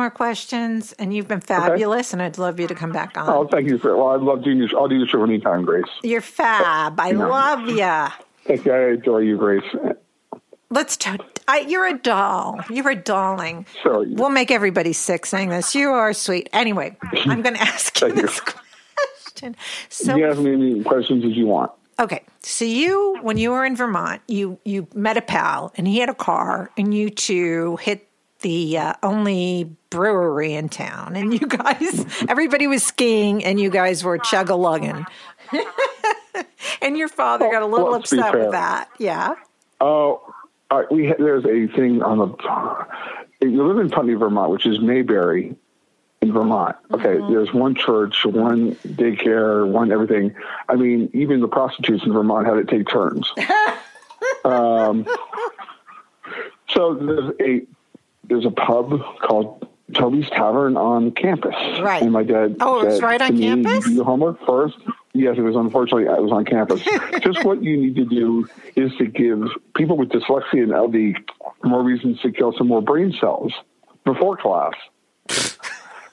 more questions? And you've been fabulous, and I'd love you to come back on. Oh, thank you for. Well, I'd love to. Use, I'll do the show anytime, Grace. You're fab. I No. love you. Thank you. I enjoy you, Grace. Let's. T- I, you're a doll. You're a darling. So We'll make everybody sick saying this. You are sweet. Anyway, I'm going to ask you Thank you. this question. So, you ask me any questions as you want. okay, so you, when you were in Vermont, you you met a pal, and he had a car, and you two hit the uh, only brewery in town, and you guys, everybody was skiing, and you guys were chug a lugging. and your father got a little upset with that. Yeah. Oh, we ha- there's a thing on the. You live in Putney, Vermont, which is Mayberry in Vermont. Okay, there's one church, one daycare, one everything. I mean, even the prostitutes in Vermont had to take turns. um, so there's a there's a pub called Toby's Tavern on campus. Right. And my dad. Oh, it was right on me, campus? "You do your homework first. Yes, it was. Unfortunately, I was on campus. Just what you need to do is to give people with dyslexia and LD more reasons to kill some more brain cells before class.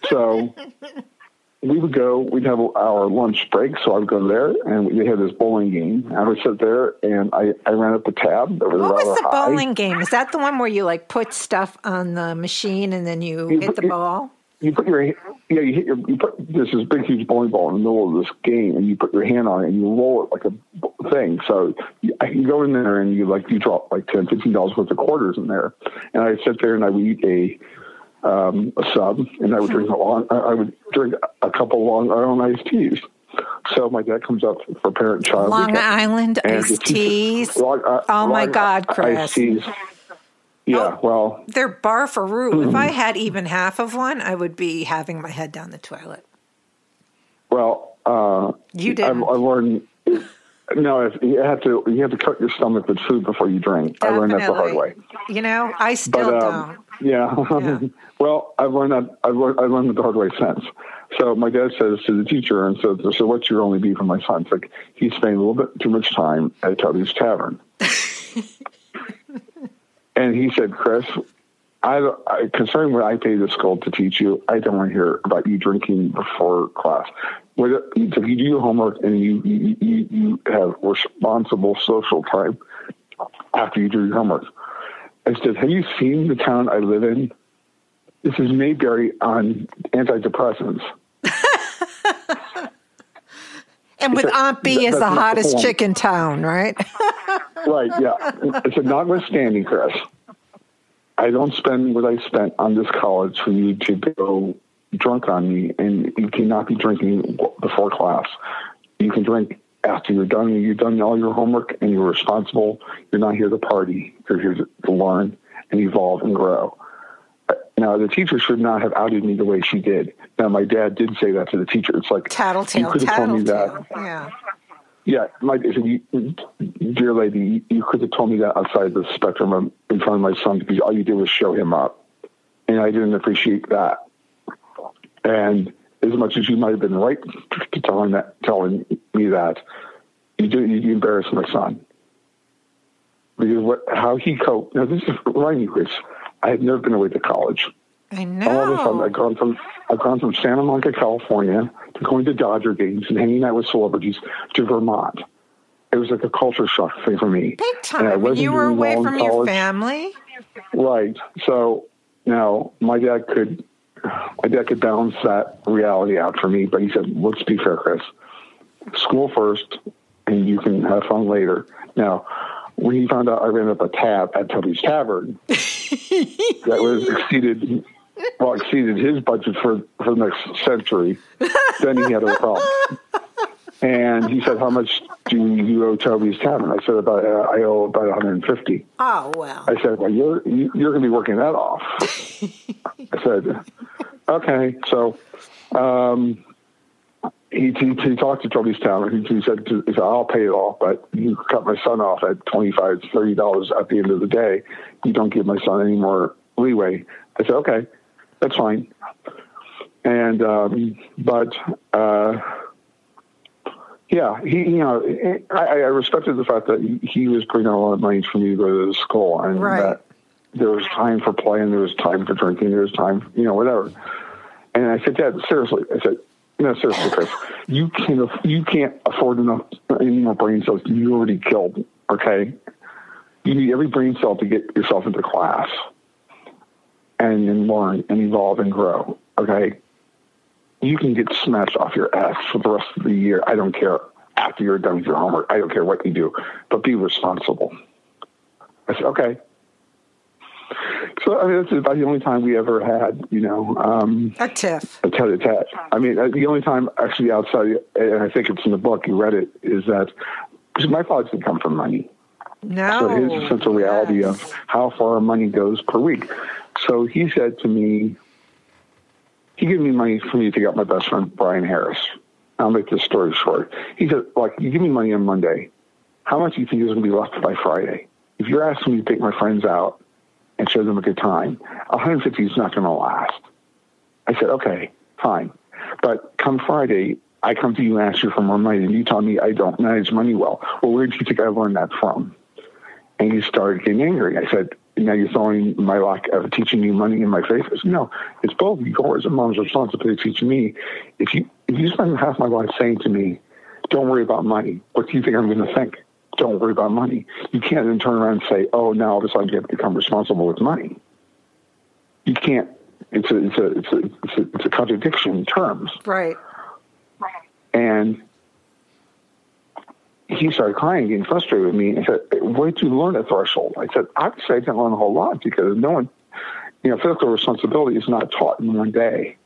so we would go. We'd have our lunch break, so I would go there, and they had this bowling game. I would sit there, and I, I ran up the tab. What was the high. bowling game? Is that the one where you like put stuff on the machine and then you You hit the ball? you put your yeah you hit your you put this is big huge bowling ball in the middle of this game and you put your hand on it and you roll it like a thing so you, I can go in there and you like you drop like ten fifteen dollars worth of quarters in there and I sit there and I would eat a um, a sub and I would drink a long I would drink a couple long Island iced teas so my dad comes up for parent child Long weekend, Island iced teas. Long- uh, Oh, my God, iced Chris. teas. yeah well They're bar for roo. If Mm-hmm. I had even half of one, I would be having my head down the toilet. Well, uh, You I've, didn't. I've learned. No, if you have to, you have to cut your stomach with food before you drink. I learned that the hard way. You know, I still But um, don't. yeah, Yeah. well, I've learned that. I've learned, I've learned the hard way since. So my dad says to the teacher, and so, so what's your only beef with my son? It's like he's spending a little bit too much time at Toby's Tavern. and he said, Chris, I, I concerning what I paid the school to teach you, I don't want to hear about you drinking before class. Whether, if you do your homework and you, you, you, you have responsible social time after you do your homework. I said, Have you seen the town I live in? This is Mayberry on antidepressants. And with Aunt Bee that- is the that's the hottest point. chick in town, right? Right, yeah. I said, notwithstanding, Chris, I don't spend what I spent on this college for you to go drunk on me, and you cannot be drinking before class. You can drink after you're done. You've done all your homework, and you're responsible. You're not here to party. You're here to, learn and evolve and grow. Now, the teacher should not have outed me the way she did. Now, my dad did say that to the teacher. It's like, tattletale. you could have told me that. Yeah. Yeah, my said, you, dear lady, you, you could have told me that outside the spectrum in front of my son because all you did was show him up, and I didn't appreciate that. And as much as you might have been right to telling that, telling me that, you did you embarrassed my son because what how he coped. Now this is remind you, Chris. I had never been away to college. I know. All of a sudden. I've gone from I've gone from Santa Monica, California, to going to Dodger games and hanging out with celebrities to Vermont. It was like a culture shock thing for me. Big And time. When wasn't you were away well from your family. Right. So now my dad could my dad could balance that reality out for me, but he said, "Let's be fair, Chris. School first, and you can have fun later." Now, when he found out I ran up a tab at Toby's Tavern, that was exceeded well exceeded his budget for for the next century. then he had a problem. And he said, "How much do you owe Toby's Tavern?" I said, "About uh, I owe about 150." Oh well. I said, "Well, you're you- you're going to be working that off." I said, "Okay." So um, he, he he talked to Toby's Town. He, he said, to, he said, "I'll pay it off, but you cut my son off at twenty five, thirty dollars at the end of the day. You don't give my son any more leeway." I said, "Okay, that's fine." And um, but. Uh, yeah, he, you know, I, I respected the fact that he was putting out a lot of money for me to go to the school, and Right. that there was time for playing, there was time for drinking, there was time, you know, whatever. And I said, Dad, seriously, I said, no, seriously, Chris, you can't you can't afford enough any more brain cells. You already killed. Okay, you need every brain cell to get yourself into class and, and learn and evolve and grow. Okay, you can get smashed off your ass for the rest of the year. I don't care. After you're done with your homework, I don't care what you do, but be responsible. I said, okay. So I mean, that's about the only time we ever had, you know, um, a tiff, a tete-a-tete. I mean, uh, the only time actually outside, and I think it's in the book. You read it. Is that because my father didn't come from money. No. So his sense of reality yes. of how far money goes per week. So he said to me, he gave me money for me to get my best friend Brian Harris. I'll make this story short. He said, like, you give me money on Monday. How much do you think is going to be left by Friday? If you're asking me to take my friends out and show them a good time, 150 is not going to last. I said, okay, fine. But come Friday, I come to you and ask you for more money, and you tell me I don't manage money well. Well, where did you think I learned that from? And he started getting angry. I said, now you're throwing my lack of teaching you money in my face. No, it's both yours and mom's responsibility teaching me. If you if you spend half my life saying to me, don't worry about money, what do you think I'm going to think? Don't worry about money. You can't then turn around and say, oh, now all of a sudden you have to become responsible with money. You can't. It's a it's a it's a it's a, it's a contradiction in terms. Right. Right. And he started crying, getting frustrated with me, and said, "Where did you learn a threshold?" I said, "Obviously, I didn't learn a whole lot because no one, you know, fiscal responsibility is not taught in one day.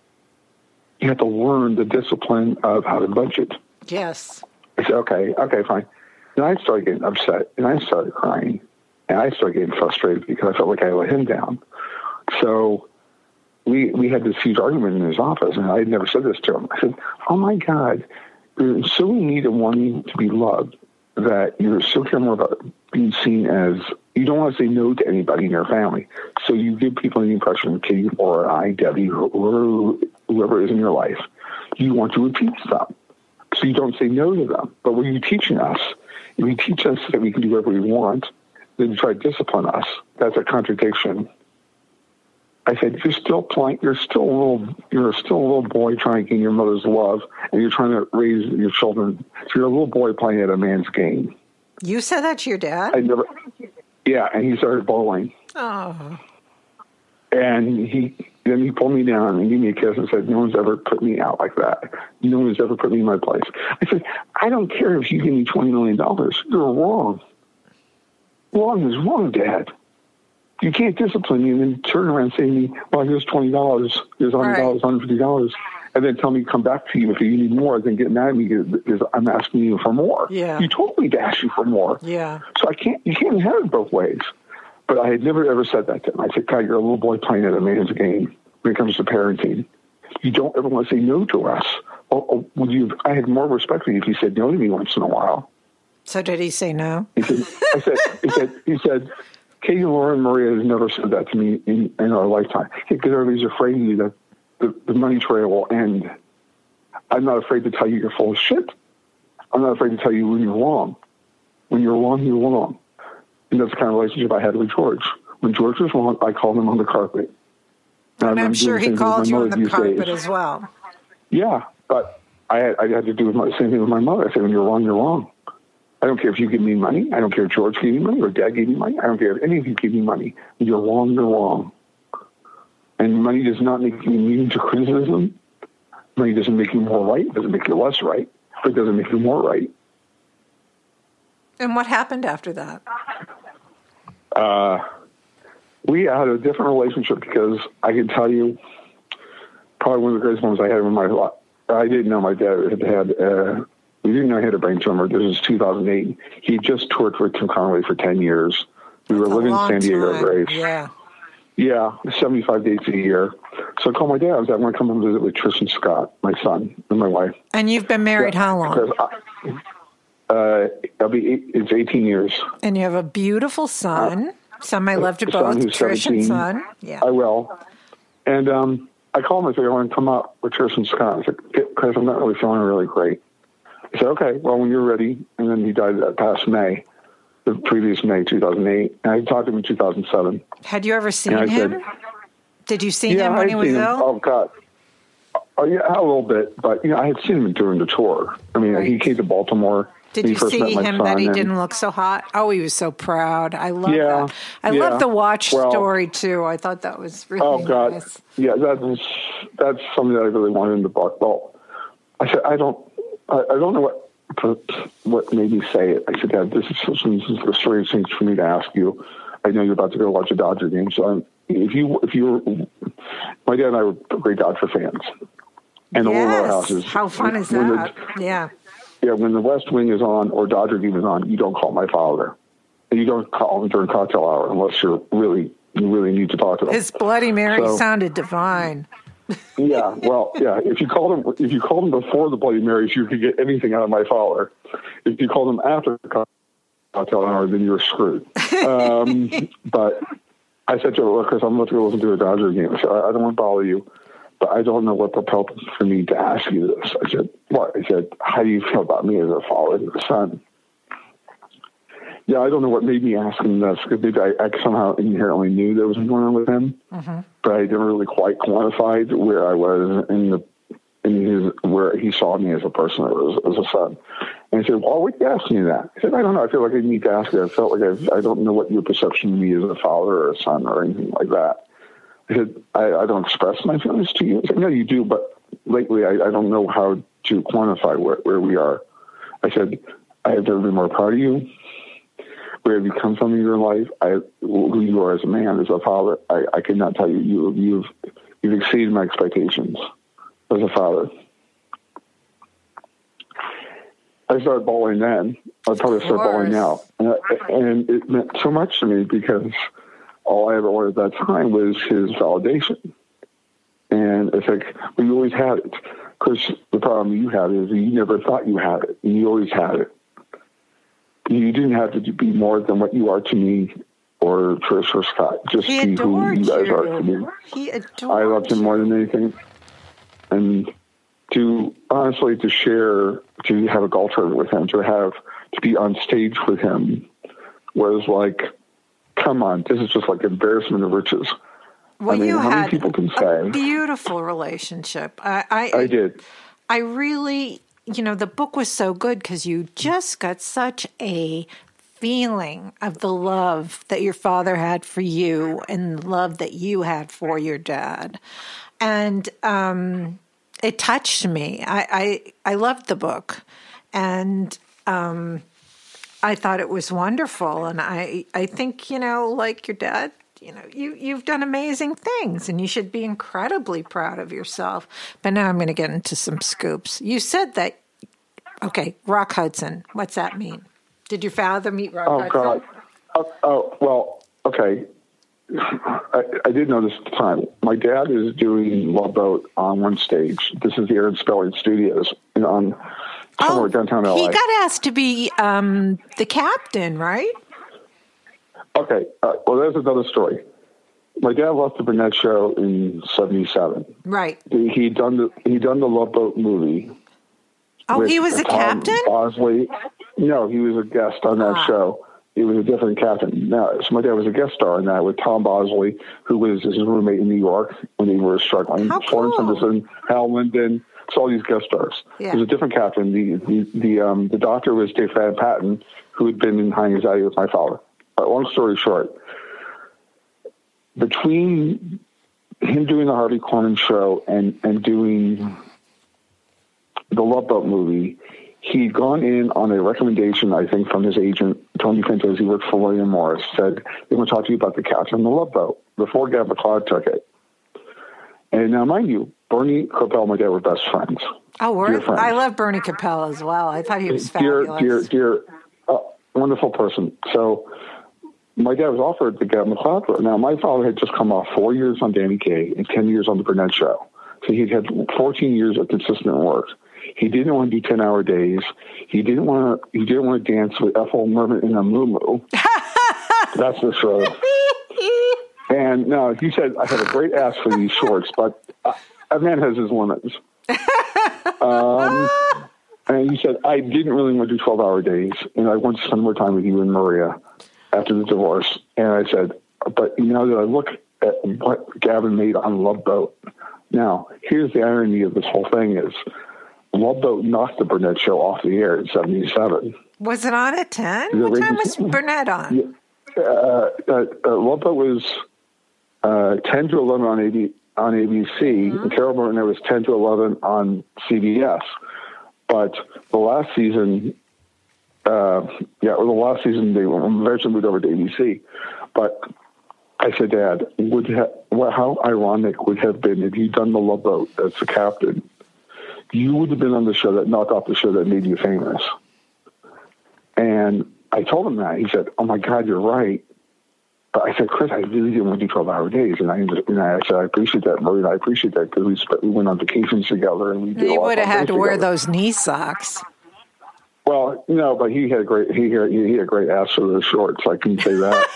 You have to learn the discipline of how to budget." Yes. I said, "Okay, okay, fine." And I started getting upset, and I started crying, and I started getting frustrated because I felt like I let him down. So we we had this huge argument in his office, and I had never said this to him. I said, "Oh my God, you're so in need of wanting to be loved that you're so care more about being seen as you don't want to say no to anybody in your family. So you give people the impression, Katie or I, Debbie, or whoever, whoever is in your life, you want to appease them. So you don't say no to them. But what are you teaching us? If you teach us that we can do whatever we want, then you try to discipline us. That's a contradiction. I said, you're still playing, you're still a little, you're still a little boy trying to gain your mother's love, and you're trying to raise your children. So you're a little boy playing at a man's game. You said that to your dad? I never, yeah, and he started bawling. oh. And he then he pulled me down and gave me a kiss and said, "No one's ever put me out like that. No one's ever put me in my place." I said, "I don't care if you give me twenty million dollars. You're wrong. Wrong is wrong, Dad. You can't discipline me and then turn around and say to me, "Well, here's twenty dollars. Here's hundred dollars, hundred fifty dollars." And then tell me to come back to you if you need more, then get mad at me because I'm asking you for more. Yeah. You told me to ask you for more. Yeah. So I can't, you can't have it both ways. But I had never ever said that to him. I said, God, you're a little boy playing at a man's game when it comes to parenting. You don't ever want to say no to us. Or, or would you? I had more respect for you if you said no to me once in a while. So did he say no? He said, I said, he said, he said, Katie, Laura, and Maria has never said that to me in, in our lifetime because everybody's afraid of you that the, the money trail will end. I'm not afraid to tell you you're full of shit. I'm not afraid to tell you when you're wrong. When you're wrong, you're wrong. And that's the kind of relationship I had with George. When George was wrong, I called him on the carpet. And I'm, I'm sure he called you on the carpet days. as well. Yeah, but I had, I had to do the same thing with my mother. I said, when you're wrong, you're wrong. I don't care if you give me money. I don't care if George gave me money or Dad gave me money. I don't care if any of you give me money. You're wrong, you're wrong. And money does not make you immune to criticism. Money doesn't make you more right. It doesn't make you less right. But it doesn't make you more right. And what happened after that? Uh, we had a different relationship because I can tell you probably one of the greatest moments I had in my life. I didn't know my dad had had, uh, we didn't know he had a brain tumor. This was 2008. He just toured with Tim Conway for 10 years. We That's were living in San Diego time. Yeah. Yeah, 75 days a year. So I called my dad. I was like, I want to come and visit with Tristan Scott, my son, and my wife. And you've been married how long? I, uh, it'll be eight, it's 18 years. And you have a beautiful son. Some I love to son both. who's Trish and son. Yeah. I will. And um, I called him and said, I want to come up with Tristan Scott. I said, because I'm not really feeling really great. He said, okay, well, when you're ready. And then he died that past May. the previous May 2008. And I talked to him in 2007. Had you ever seen him? said- Did you see Yeah, him when he was ill? Oh God. Oh yeah, a little bit, but you know, I had seen him during the tour. I mean, Right. he came to Baltimore. Did you he first met see him that he and- didn't look so hot? Oh, he was so proud. I love Yeah, that. I yeah. love the watch Well- story too. I thought that was really Oh God, nice. yeah, that's that's something that I really wanted in the book. Well, I said I don't, I, I don't know what what made me say it. I said, Dad, this is, is the strange thing for me to ask you. I know you're about to go watch a Dodger game, so I'm, if you if you were, my dad and I were great Dodger fans, and the one of our houses. How fun is when the- that? yeah. yeah, when the West Wing is on or Dodger game is on, you don't call my father. And you don't call him during cocktail hour unless you're really you really need to talk to him. His Bloody Mary So- sounded divine. Yeah, well, yeah. If you called him, if you called him before the Bloody Marys, you could get anything out of my father. If you called him after the cocktail hour, then you're screwed. Um, but I said to her, "Look, Chris, I'm about to go listen to a Dodger game. I, said, I I don't want to bother you, but I don't know what propelled for me to ask you this." I said, "What?" I said, "How do you feel about me as a father and a son?" Yeah, I don't know what made me ask him this. Maybe I, I somehow inherently knew there was something going on with him mm-hmm. but I didn't really quite quantify where I was in the in his where he saw me as a person as, as a son. And he said, "Why would you ask me that?" I said, "I don't know. I feel like I need to ask you. I felt like I, I don't know what your perception of me as a father or a son or anything like that." I said, "I, I don't express my feelings to you." I said, "No, you do, but lately I, I don't know how to quantify where, where we are." I said, "I have never been more proud of you." Where have you come from in your life? I, who you are as a man, as a father. I, I cannot tell you. You, you've you've exceeded my expectations as a father. I started bawling then. I probably start bawling now, and, I- and it meant so much to me because all I ever wanted at that time was his validation. And it's like well, you always had it. Because the problem you had is you never thought you had it, and you always had it you didn't have to be more than what you are to me or Trish or Scott. Just He be who you guys are to me. He adored I loved him more than anything. And to honestly to share, to have a golf tournament with him, to have to be on stage with him was like, come on, this is just like embarrassment of riches. Well, I mean, you had people can a say? beautiful relationship. I, I, I did. I really, you know, the book was so good because you just got such a feeling of the love that your father had for you and the love that you had for your dad. And um, it touched me. I, I, I loved the book. And um, I thought it was wonderful. And I, I think, you know, like your dad, you know, you, you've done amazing things and you should be incredibly proud of yourself. But now I'm going to get into some scoops. You said that, okay, Rock Hudson. What's that mean? Did your father meet Rock Oh Hudson? God. Oh, oh well. Okay. I, I did know this at the time. My dad is doing Love Boat on one stage. This is the Aaron Spelling Studios in, on somewhere downtown LA. Oh, He got asked to be um, the captain, right? okay. Uh, well, there's another story. My dad left the Burnett show in '77. Right. He done the he done the Love Boat movie. Oh, he was a Tom captain? Bosley. No, he was a guest on that Ah. show. He was a different captain. Now, so my dad was a guest star in that with Tom Bosley, who was his roommate in New York when they were struggling. How Florence cool. Henderson, Hal Linden, it's all these guest stars. Yeah. He was a different captain. The the the, um, the doctor was Dave Van Patten, who had been in high anxiety with my father. Uh, long story short, between him doing the Harvey Korman show and and doing the Love Boat movie, he'd gone in on a recommendation, I think, from his agent, Tony Fintos, he worked for William Morris, said, they want to talk to you about the captain of the Love Boat before Gab MacLeod took it. And now, mind you, Bernie Kopell and my dad were best friends. Oh, Dear friends. I love Bernie Kopell as well. I thought he was dear, fabulous. dear, dear, uh, wonderful person. So my dad was offered the Gab MacLeod role. Now, my father had just come off four years on Danny Kaye and 10 years on the Burnett Show. So he'd had 14 years of consistent work. He didn't want to do 10 hour days. He didn't want to, he didn't want to dance with Ethel Merman in a moo That's the show. And no, he said, I have a great ass for these shorts, but uh, a man has his limits. Um, And he said, I didn't really want to do 12 hour days, and I want to spend more time with you and Maria after the divorce. And I said, but now that I look at what Gavin made on Love Boat, now here's the irony of this whole thing is Love Boat knocked the Burnett show off the air in 77. Was it on at 10? What time was Burnett on? Uh, uh, uh, Love Boat was uh, 10 to 11 on, AB, on ABC, mm-hmm. and Carol Burnett was 10 to 11 on CBS. But the last season, uh, yeah, or the last season they eventually moved over to ABC. But I said, Dad, would ha- well, how ironic would have been if you'd done the Love Boat as the captain? You would have been on the show that knocked off the show that made you famous. And I told him that. He said, "Oh my God, you're right." But I said, Chris, I really didn't want to do 12 hour days. And I, and I said, I appreciate that, Marie. I appreciate that because we, spent, we went on vacations together and we did You would have had to wear those knee socks. Well, no, but he had a great he had, he had a great ass for the shorts. I can say that.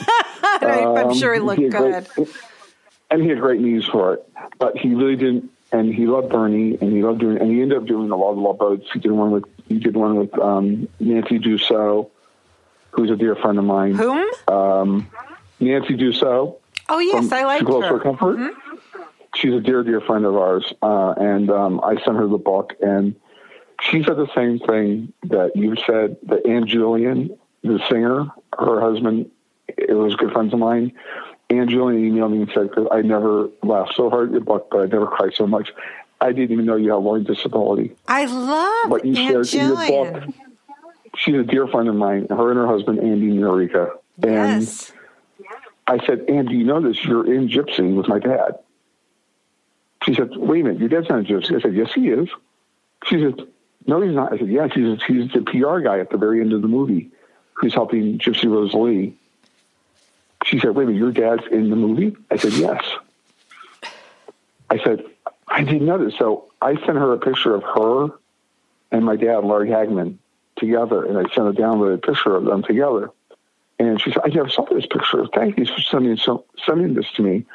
I'm um, sure he looked he good. Great, and he had great knees for it. But he really didn't. And he loved Bernie, and he loved doing. And he ended up doing a lot of love boats. He did one with he did one with um, Nancy Dussault, who's a dear friend of mine. Whom? Um, Nancy Dussault. Oh yes, I like her. for Comfort. Mm-hmm. She's a dear, dear friend of ours, uh, and um, I sent her the book, and she said the same thing that you said. That Ann Jillian, the singer, her husband, it was good friends of mine. Ann Jillian emailed me and said, "I never laughed so hard at your book, but I never cried so much. I didn't even know you had learning disability." I love what you Aunt shared in your book. She's a dear friend of mine. Her and her husband, Andy Norica. And yes. I said, Andy, you know this? You're in Gypsy with my dad. She said, wait a minute, your dad's not in Gypsy. I said, yes, he is. She said, no, he's not. I said, yes, he's, he's the PR guy at the very end of the movie who's helping Gypsy Rose Lee. She said, wait a minute, your dad's in the movie? I said, yes. I said, I didn't know this. So I sent her a picture of her and my dad, Larry Hagman, together, and I sent a downloaded picture of them together. And she said, I never saw this picture. Thank you for sending, so, sending this to me.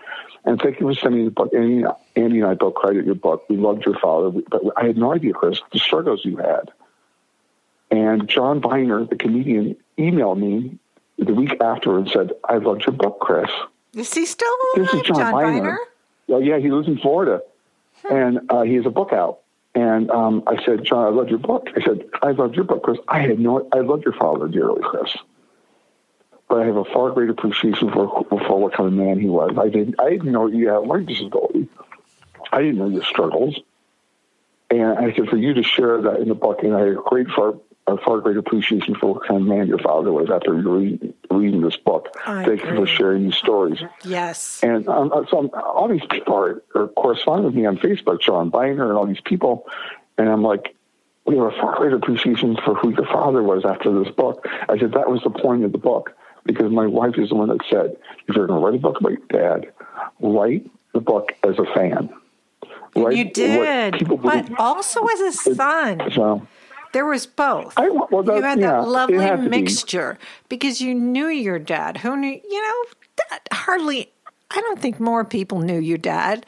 And thank you for sending the book. Andy, Andy and I both cried at your book. We loved your father, but I had no idea, Chris, the struggles you had. And John Byner, the comedian, emailed me the week after and said, I loved your book, Chris. Is he still alive, this is John, John. Byner? Oh, yeah, he lives in Florida. Hmm. And uh, he has a book out. And um, I said, John, I loved your book. I said, I loved your book, Chris. I had no, I loved your father dearly, Chris but I have a far greater appreciation for, for what kind of man he was. I didn't, I didn't know you had a learning disability. I didn't know your struggles. And I said, for you to share that in the book, and I had a great far, a far greater appreciation for what kind of man your father was after reading, reading this book. I Thank agree. you for sharing these stories. Yes. And um, uh, so I'm, all these people are, are corresponding with me on Facebook, John Byner and all these people. And I'm like, we have a far greater appreciation for who your father was after this book. I said, that was the point of the book because my wife is the one that said, if you're going to write a book about your dad, write the book as a fan. Write you did, but also as a son. So, there was both. I, well, that, you had yeah, that lovely mixture be. because you knew your dad. Who knew? You know, that hardly. I don't think more people knew your dad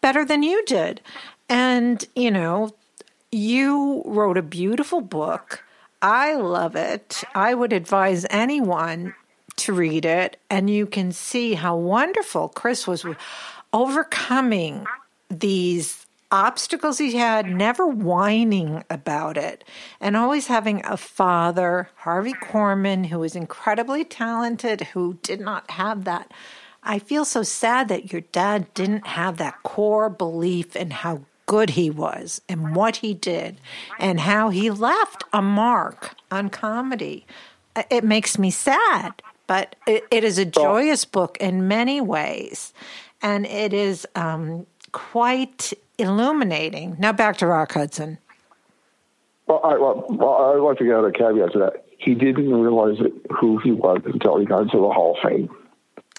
better than you did, and you know, you wrote a beautiful book I love it. I would advise anyone to read it, and you can see how wonderful Chris was overcoming these obstacles he had, never whining about it, and always having a father, Harvey Korman, who was incredibly talented, who did not have that. I feel so sad that your dad didn't have that core belief in how good he was and what he did and how he left a mark on comedy. It makes me sad, but it, it is a joyous book in many ways. And it is um, quite illuminating. Now back to Rock Hudson. Well, I, well, well, I'd like to add a caveat to that. He didn't realize it, who he was until he got into the Hall of Fame.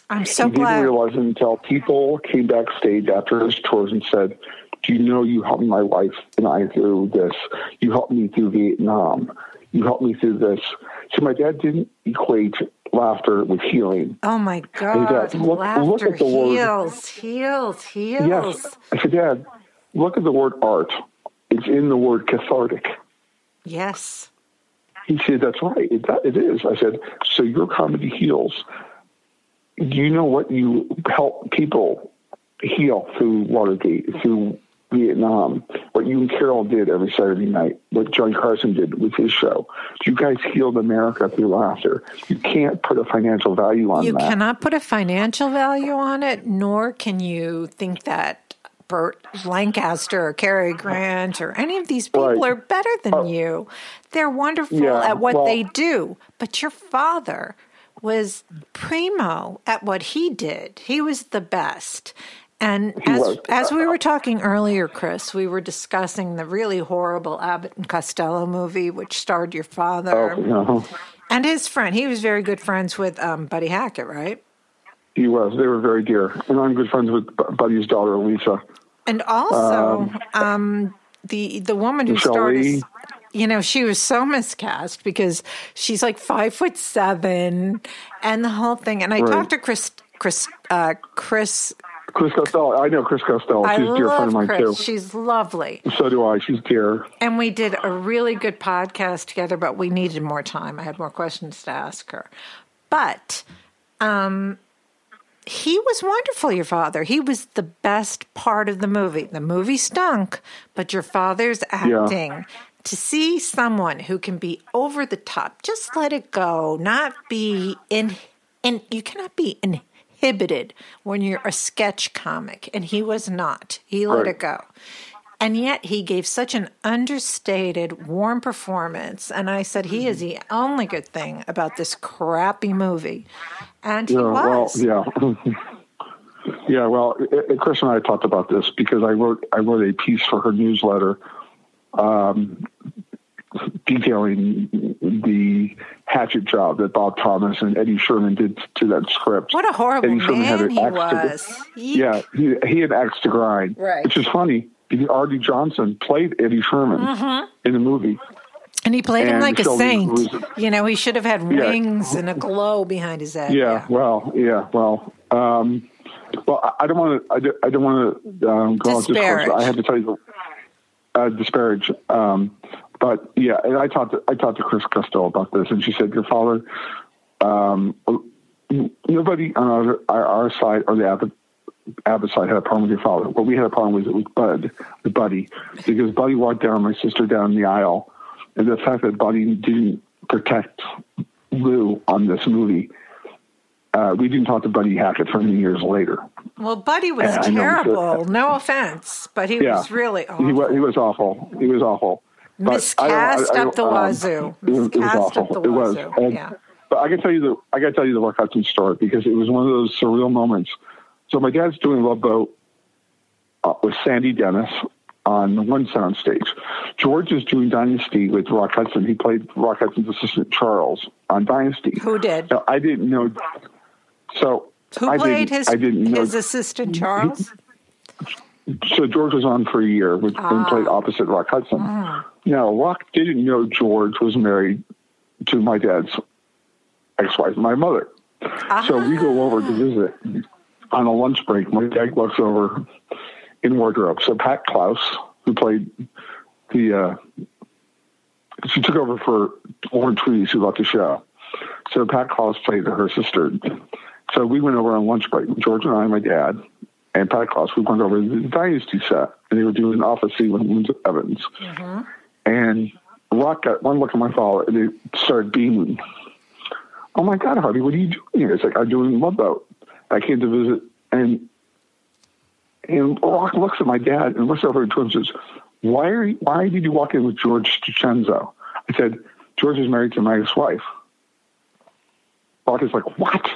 I'm so he glad. didn't realize it until people came backstage after his tours and said, do you know you helped my wife and I through this? You helped me through Vietnam. You helped me through this. So my dad didn't equate laughter with healing. Oh my God. Dad, look, laughter look at the heals, word. heals, heals. Yes. I said, Dad, look at the word art. It's in the word cathartic. Yes. He said, That's right. It, it is. I said, So your comedy heals. Do you know what you help people heal through Watergate, through Vietnam, what you and Carol did every Saturday night, what Johnny Carson did with his show. You guys healed America through laughter. You can't put a financial value on You that. cannot put a financial value on it, nor can you think that Burt Lancaster or Cary Grant or any of these people Right. are better than you. They're wonderful Yeah, at what well- they do. But your father was primo at what he did. He was the best. And as was. as we were talking earlier, Chris, we were discussing the really horrible Abbott and Costello movie, which starred your father Oh, no. and his friend. He was very good friends with um, Buddy Hackett, right? He was. They were very dear. And I'm good friends with Buddy's daughter, Lisa. And also, um, the the woman who Michelle started, Lee. you know, she was so miscast because she's like five foot seven, and the whole thing. And I Right. talked to Chris, Chris, uh, Chris. Chris Costello. I know Chris Costello. I She's a dear friend of mine, Chris. too. She's lovely, So do I. She's dear. and we did a really good podcast together. But we needed more time. I had more questions to ask her, but. Um, he was wonderful, your father. He was the best part of the movie. The movie stunk, but your father's acting. To see someone who can be over the top, just let it go, not be in, and you cannot be inhibited when you're a sketch comic, and he was not. He let Right. it go. And yet he gave such an understated, warm performance. And I said, he is the only good thing about this crappy movie. And he Yeah, well, yeah. yeah, well, i- i- Chris and I talked about this because I wrote I wrote a piece for her newsletter um, detailing the hatchet job that Bob Thomas and Eddie Sherman did to that script. What a horrible Eddie Sherman had man an he axe to- was. Yeek. Yeah, he, he had axe to grind. Right. Which is funny Arte Johnson played Eddie Sherman Mm-hmm. in the movie. And he played him And like a saint. was- You know, he should have had Yeah. wings and a glow behind his head. Yeah, well, yeah, well, um, well, I, don't want to, I, don't- want to um, go Disparage. I have to tell you, uh, disparage. Um, but yeah, and I talked to I talked to Chris Costello about this, and she said your father, um, nobody on our, our, our side or the Abbott, Abbott side had a problem with your father. What we had a problem with it was Bud, the Buddy, because Buddy walked down my sister down the aisle, and the fact that Buddy didn't protect Lou on this movie. Uh, we didn't talk to Buddy Hackett for many years later. Well, Buddy was know. terrible. No offense, but he Yeah, was really awful. He was, he was awful. He was awful. But I don't- Miscast I up the um, wazoo. it was, Miscast awful. up the It was. And- Yeah. But I can tell you the I got to tell you the Rock Hudson story because it was one of those surreal moments. So my dad's doing Love Boat uh, with Sandy Dennis on one sound stage. George is doing Dynasty with Rock Hudson. He played Rock Hudson's assistant Charles on Dynasty. Who did? Now, I didn't know. So Who I played his I didn't know. his assistant Charles? so George was on for a year with, and played Ah. opposite Rock Hudson. Mm. Now, Rock didn't know George was married to my dad's ex-wife, my mother. So we go over to visit on a lunch break. My dad looks over in wardrobe. So Pat Klous, who played the, uh, she took over for Lauren Tweedy, who left the show. So Pat Klous played her sister. So we went over on lunch break. George and I, my dad, and Pat Klous, we went over to the Dynasty set, and they were doing Office scene with Linda Evans. And Rock got one look at my father, and they started beaming. Oh my God, Harvey, what are you doing here? It's like I'm doing Love Boat. I came to visit, and and Rock looks at my dad and looks over at and says, "Why are you, why did you walk in with George DiCenzo?" I said, "George is married to my ex-wife." Rock is like, "What?"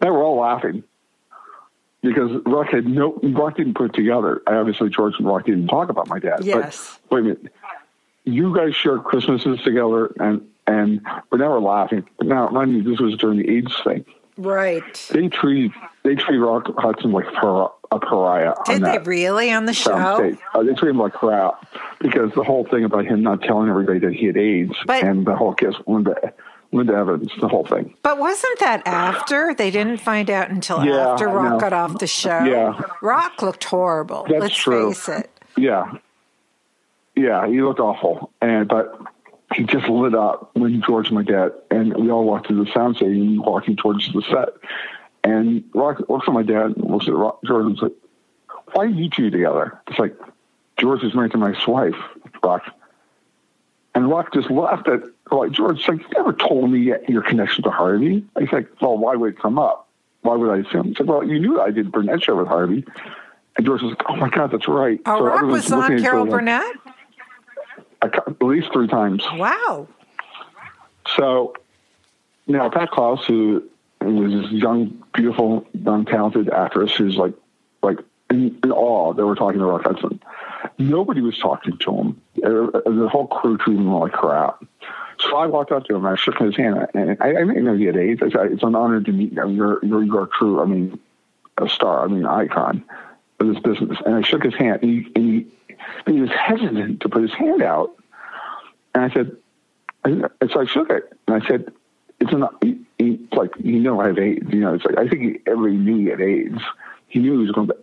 They were all laughing because Rock had no Rock didn't put it together. I obviously, George and Rock didn't talk about my dad. Yes. But wait a minute, you guys shared Christmases together, and and but now we're laughing. But now, mind you, this was during the AIDS thing. Right. They treat they treat Rock Hudson like par- a pariah. Did they really on the show? Uh, they treat him like crap because the whole thing about him not telling everybody that he had AIDS But- and the whole kiss Linda Linda Evans, the whole thing. But wasn't that after? They didn't find out until Yeah, after Rock got off the show. Yeah. Rock looked horrible. That's let's true. face it. Yeah. yeah, he looked awful. And but he just lit up when George and my dad and we all walked through the sound stage walking towards the set. And Rock looks at my dad and looks at Rock, George and says, Why are you two together? It's like George is married to my ex-wife, Rock. And Rock just laughed at like George like you never told me yet your connection to Harvey. I said, Well, why would it come up? Why would I assume? He said, Well, you knew I did Burnett show with Harvey. And George was like, Oh my God, that's right. Oh, So Rock was uh, looking on Carol like- Burnett? I at least three times. Wow. So now Pat Klous, who was this young, beautiful, young, talented actress who's like, like in, in awe that we're talking to Rock Hudson. Nobody was talking to him. The whole crew treated him like crap. So I walked up to him and I shook his hand and I, I didn't know he had AIDS. I said, "It's an honor to meet you. You're you're, you're a true, I mean, a star. I mean, icon of this business." And I shook his hand and he, and he, and he was hesitant to put his hand out. And I said, and so I shook it, and I said, "It's an he, he, like you know I have AIDS. You know, it's like I think he, everybody knew he had AIDS. He knew he was going to."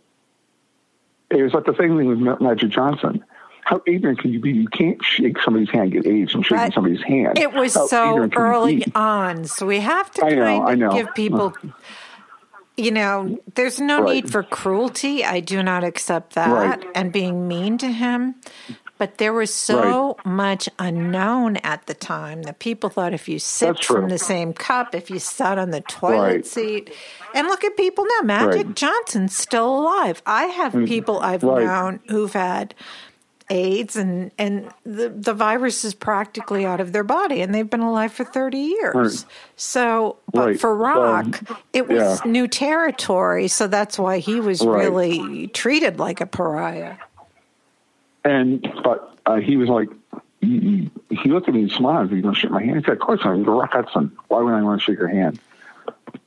It was like the same thing with Ma- Magic Johnson. How ignorant can you be? You can't shake somebody's hand, get AIDS from shaking But somebody's hand. It was How so ignorant can you early on, so we have to know, kind of give people. You know, there's no Right. need for cruelty. I do not accept that Right. and being mean to him. But there was so much unknown at the time that people thought if you sipped from the same cup, if you sat on the toilet Right. seat, and look at people now. Magic Right. Johnson's still alive. I have mm-hmm. people I've right. known who've had AIDS and and the the virus is practically out of their body and they've been alive for 30 years. Right. So but Right. for Rock Um, it was yeah. new territory so that's why he was Right. really treated like a pariah. And but uh, he was like, he, he he looked at me and smiled. He's going to shake my hand. He said, "Of course I'm Rock Hudson. Why would I want to shake your hand?"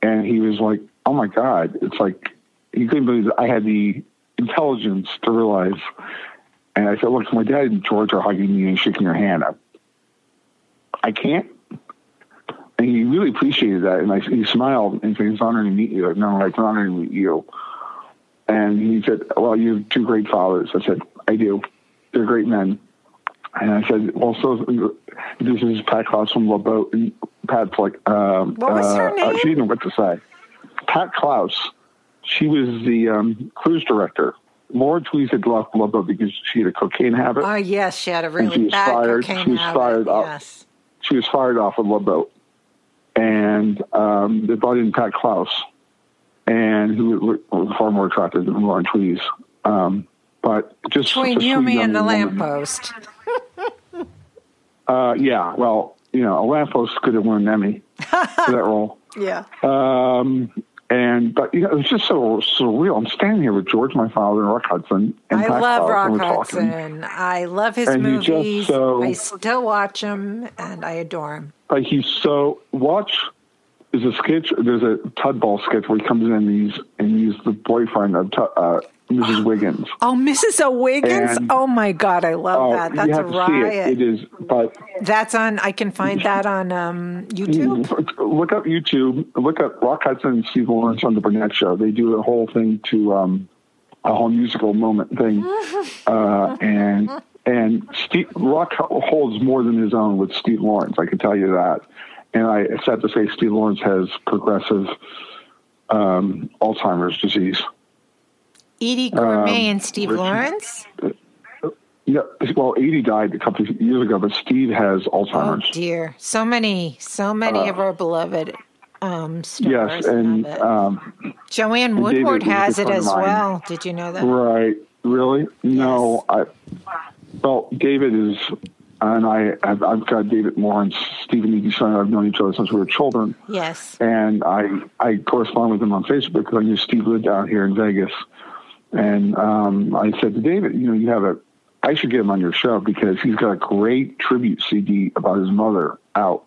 And he was like, "Oh my God!" It's like he couldn't believe that I had the intelligence to realize. And I said, "Look, my dad and George are hugging you and shaking your hand. I, I can't." And he really appreciated that. And I, he smiled and said, "It's an honor to meet you." Like, no, it's an honor to meet you. And he said, Well, you have two great fathers. I said, I do. They're great men. And I said, Well, so this is Pat Klous from La Boat. And Pat's like, um, What was her uh, name? she didn't know what to say. Pat Klous. She was the um, cruise director. Laura Tewes had left La because she had a cocaine habit. Oh yes, she had a she was bad fired. cocaine She was habit. fired up. Yes. she was fired off of La Boat. And um, they brought in Pat Klous, and who was was far more attractive than Lauren Tewes. Um, but just Between you, me, and the lamppost. Uh, yeah, well, you know, a lamppost could have won an Emmy for that role. Yeah. Um, and but you know, it was just so surreal. I'm standing here with George, my father, and Rock Hudson, and I Pat love Rock and we're talking. Hudson. I love his And movies. so- I still watch him and I adore him. like he's so watch there's a sketch there's a Tudball sketch where he comes in and he's and he's the boyfriend of uh, Mrs. Wiggins. Oh, Mrs. O'Wiggins. And- oh my God, I love Oh, that. That's you a have to see riot. it. It is, but That's on. I can find that on um, YouTube. look up YouTube. Look up Rock Hudson and Steve Lawrence on the Burnett Show. They do a whole thing to um, a whole musical moment thing, uh, and and Steve Rock holds more than his own with Steve Lawrence. I can tell you that. And I it's sad to say Steve Lawrence has progressive um, Alzheimer's disease. Edie Gormé Um, and Steve Richard- Lawrence. Yeah, well, Edie died a couple of years ago, but Steve has Oh Alzheimer's. dear, so many, so many of our beloved um, stars. Uh, yes, and um, Joanne Woodward has it as well. Did you know that? Right. Really? No. I. Well, David is, and I. I've, I've got David Lawrence, Stephen Eady son. I've known each other since we were children, Yes. and I I correspond with him on Facebook because I knew Steve lived out here in Vegas, and um, I said to David, you know, you have a. I should get him on your show because he's got a great tribute CD about his mother out.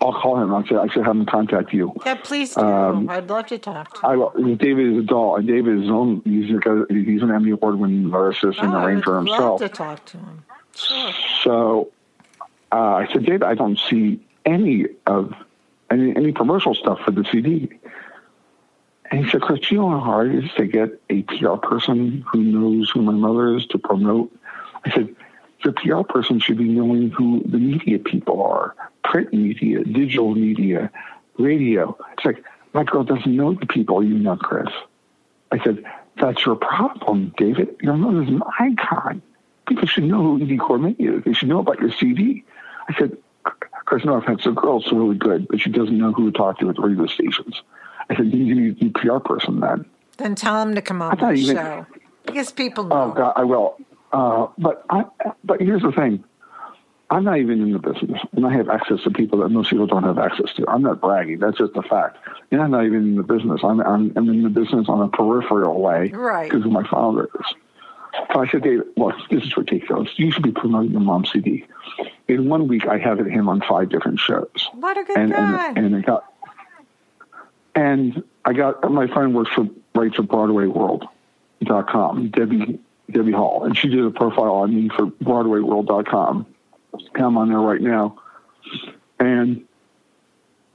I'll call him. I said I should have him contact you. Yeah, please do. Um, I'd love to talk to. I will- David is a doll, and David is his own. He's, a, he's an Emmy award winning lyricist and Oh, I would arranger love himself. to talk to him. Sure. So uh, I said, David, I don't see any of any any promotional stuff for the CD. And he said, Chris, you know how hard it is to get a PR person who knows who my mother is to promote I said, the PR person should be knowing who the media people are print media, digital media, radio. It's like, my girl doesn't know the people you know, Chris. I said, that's your problem, David. Your mother's an icon. People should know who Edie Gormé is. They should know about your CD. I said, Chris, no offense, the girl's really good, but she doesn't know who to talk to at the radio stations. I said, you need a new PR person then. Then tell him to come on the even, show. Because people know. Oh, God, I will. Uh, but I, but here's the thing. I'm not even in the business, and I have access to people that most people don't have access to. I'm not bragging; that's just a fact. And I'm not even in the business. I'm I'm, I'm in the business on a peripheral way, right? Because of my father is. So I said, David, look, this is ridiculous. You should be promoting your mom's CD. In one week, I had him on five different shows. What a good and, guy! And, and I got, and I got my friend works for writes for BroadwayWorld.com, Debbie Debbie Hall, and she did a profile on me for BroadwayWorld.com. And I'm on there right now, and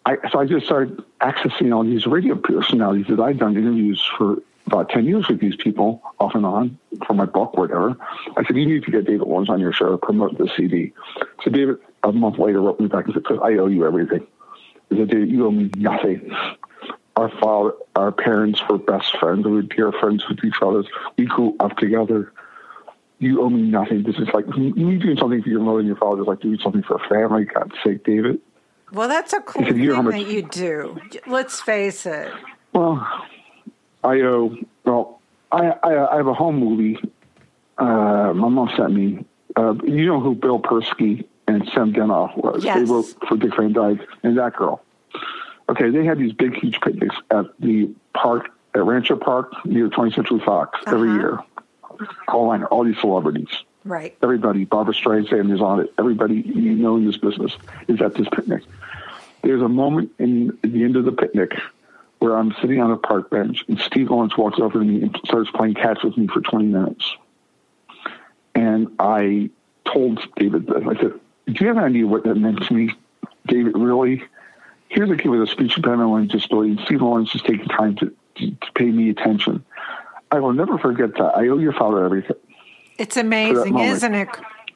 I so I just started accessing all these radio personalities that I'd done interviews for about 10 years with these people off and on for my book, whatever. I said, you need to get David Lawrence on your show to promote the CD. So David, a month later, wrote me back and said, I owe you everything. He said, David, you owe me nothing our father, our parents were best friends. We were dear friends with each other. We grew up together. You owe me nothing. This is like you doing something for your mother and your father is like doing something for a family. God's sake, David. Well, that's a cool thing much, that you do. Let's face it. Well, I owe. Well, I I, I have a home movie. Uh, my mom sent me. Uh, you know who Bill Persky and Sam Denoff was? Yes. They wrote for Dick Van Dyke and that girl. Okay, they had these big, huge picnics at the park at Rancho Park near 20th Century Fox uh-huh. every year. All line, all these celebrities. Right. Everybody, Barbra Streisand is on it. Everybody you know in this business is at this picnic. There's a moment in the end of the picnic where I'm sitting on a park bench and Steve Lawrence walks over to me and starts playing catch with me for 20 minutes. And I told David. I said, Do you have any idea what that meant to me, David? Really? Here's a kid with a speech impediment disability, and Steve Lawrence is taking time to, to, to, pay me attention. I will never forget that. I owe your father everything. It's amazing, isn't it,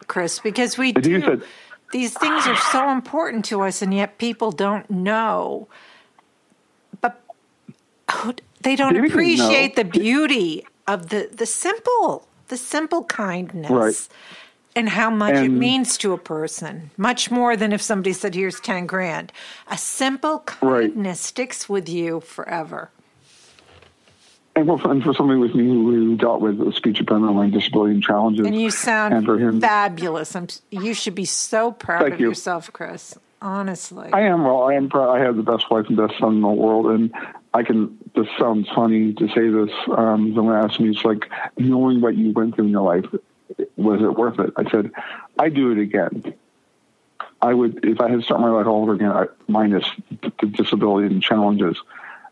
Chris? Because we do. Said, these things are so important to us, and yet people don't know. But they don't appreciate the beauty of the, the simple, the simple kindness. Right and how much and, it means to a person, much more than if somebody said, "Here's ten grand." A simple kindness right. sticks with you forever. And well, and for somebody with me who dealt with speech impediment and disability and challenges, and you sound and for him, fabulous. I'm, you should be so proud of you. yourself, Chris. Honestly, I am. Well, I am proud. I have the best wife and best son in the world, and I can. This sounds funny to say this. Um, someone asked me, "It's like knowing what you went through in your life." Was it worth it? I said, I do it again. I would, if I had to start my life all over again, I, minus the disability and challenges.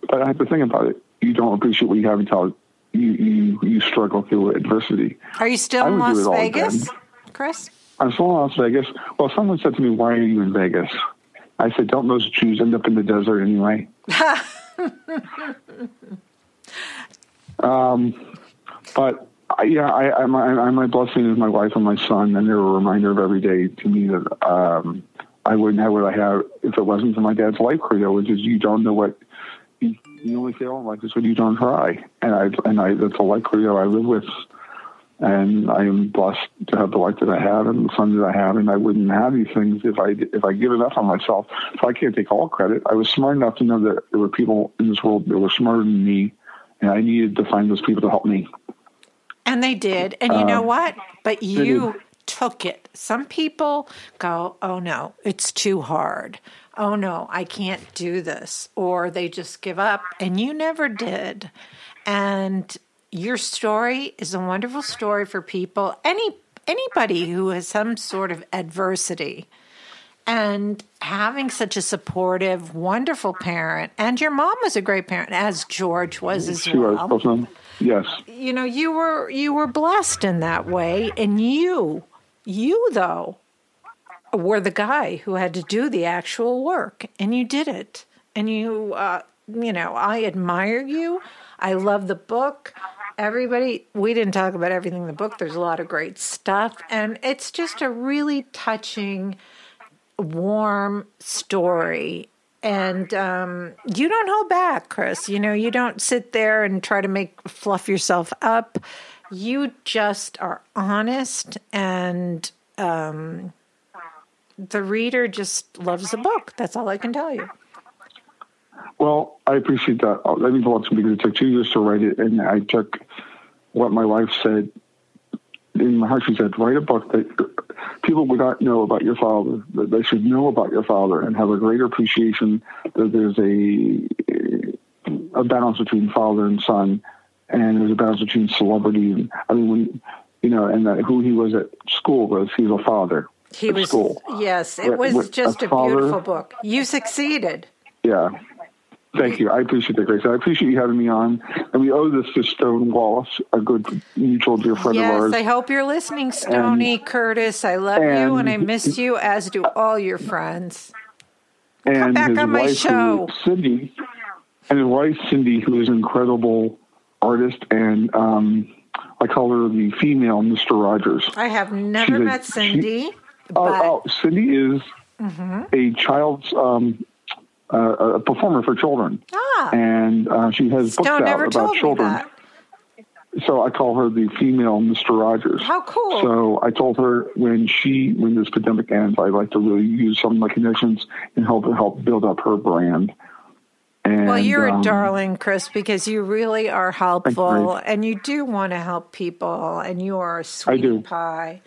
But I have to think about it. You don't appreciate what you have until you, you, you struggle through adversity. Are you still in Las Vegas, Chris? I'm still in Las Vegas. Well, someone said to me, why are you in Vegas? I said, don't those Jews end up in the desert anyway? um, but yeah, I, I, my, I, my blessing is my wife and my son, and they're a reminder of every day to me that um, I wouldn't have what I have if it wasn't for my dad's life credo, which is you don't know what you, you only fail in life is when you don't try, and I and I that's a life credo I live with, and I am blessed to have the life that I have and the son that I have, and I wouldn't have these things if I if I give enough on myself. So I can't take all credit. I was smart enough to know that there were people in this world that were smarter than me, and I needed to find those people to help me. And they did. And you um, know what? But you took it. Some people go, oh no, it's too hard. Oh no, I can't do this. Or they just give up. And you never did. And your story is a wonderful story for people, any anybody who has some sort of adversity. And having such a supportive, wonderful parent, and your mom was a great parent, as George was as she well. Was, Yes. You know, you were you were blessed in that way and you you though were the guy who had to do the actual work and you did it. And you uh you know, I admire you. I love the book. Everybody, we didn't talk about everything in the book. There's a lot of great stuff. And it's just a really touching, warm story. And um, you don't hold back, Chris. You know, you don't sit there and try to make fluff yourself up. You just are honest and um, the reader just loves the book. That's all I can tell you. Well, I appreciate that. That means a lot to me because it took two years to write it, and I took what my wife said in my heart. She said, "Write a book that people would not know about your father. That they should know about your father and have a greater appreciation that there's a a balance between father and son, and there's a balance between celebrity. And, I mean, when you know, and that who he was at school was he was a father." He was school. yes. It was with just a, a beautiful book. You succeeded. Yeah, Thank you. I appreciate that, Grace. I appreciate you having me on. And we owe this to Stone Wallace, a good mutual dear friend yes, of ours. Yes, I hope you're listening, Stony and, Curtis. I love and, you and I miss you, as do all your friends. And Come back on my show. Cindy, and his wife, Cindy, who is an incredible artist. And um, I call her the female Mr. Rogers. I have never She's met a, Cindy. She, oh, oh, Cindy is mm-hmm. a child's um, uh, a performer for children. Ah. And uh, she has books out about children. So I call her the female Mr. Rogers. How cool! So I told her when she when this pandemic ends, I'd like to really use some of my connections and help help build up her brand. And, well, you're um, a darling, Chris, because you really are helpful, and you do want to help people, and you are a sweet pie.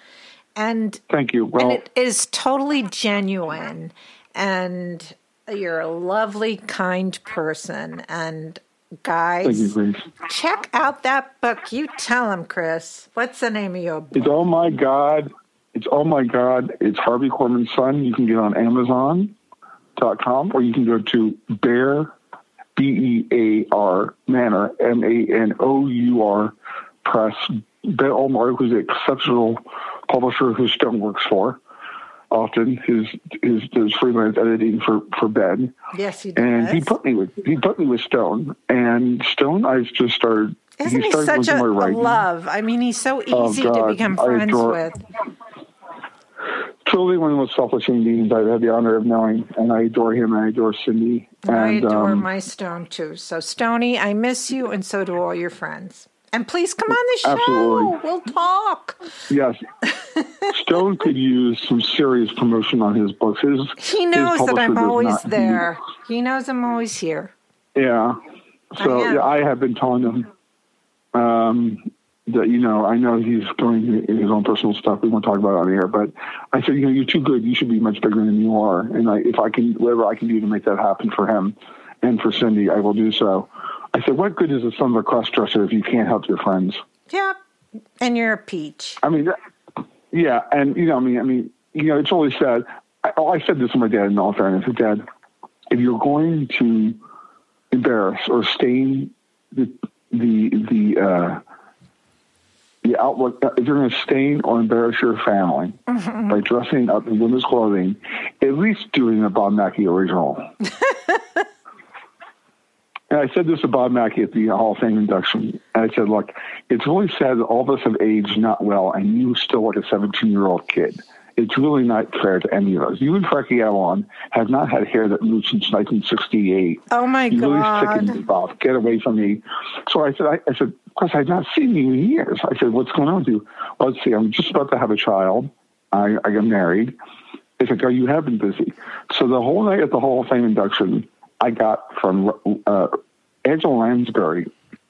And thank you. Well, and it is totally genuine, and you're a lovely, kind person. And guys, you, check out that book. You tell them, Chris. What's the name of your book? It's Oh My God. It's Oh My God. It's Harvey Korman's son. You can get on Amazon.com or you can go to Bear, B E A R, Manor, M A N O U R Press. Ben Ohmart, who's an exceptional publisher who Stone works for often his his does freelance editing for for Ben. Yes, he does. And he put me with he put me with Stone, and Stone I just started. Isn't he, he such a, a, love? I mean, he's so oh, easy oh, to become friends with. Truly one of the most selfless human beings I've had the honor of knowing, and I adore him. And I adore Cindy. And, I adore um, my Stone too. So Stony, I miss you, and so do all your friends. And please come on the show. Absolutely. We'll talk. Yes. Stone could use some serious promotion on his books. His, he knows that I'm always there. He knows I'm always here. Yeah. So I yeah, I have been telling him um, that you know I know he's going his own personal stuff. We won't talk about it on air, but I said you know you're too good. You should be much bigger than you are. And I, if I can, whatever I can do to make that happen for him and for Cindy, I will do so. I said, what good is the son of a cross dresser if you can't help your friends? Yeah, and you're a peach. I mean, yeah, and you know, I mean, I mean, you know, it's always said. I, oh, I said this to my dad in all fairness. I said, Dad, if you're going to embarrass or stain the the the uh, the outlook, uh, if you're going to stain or embarrass your family mm-hmm. by dressing up in women's clothing, at least doing a Bob Mackie original. And I said this to Bob Mackie at the Hall of Fame induction. And I said, look, it's really sad that all of us have aged not well and you still look like a 17 year old kid. It's really not fair to any of us. You and Frankie Avalon have not had hair that moved since 1968. Oh my you God. really sickened me, Bob. Get away from me. So I said, I, I said, of course, I've not seen you in years. I said, what's going on with you? Well, let's see, I'm just about to have a child. I, I got married. They said, oh, you have been busy. So the whole night at the Hall of Fame induction, I got from uh, Angela Lansbury.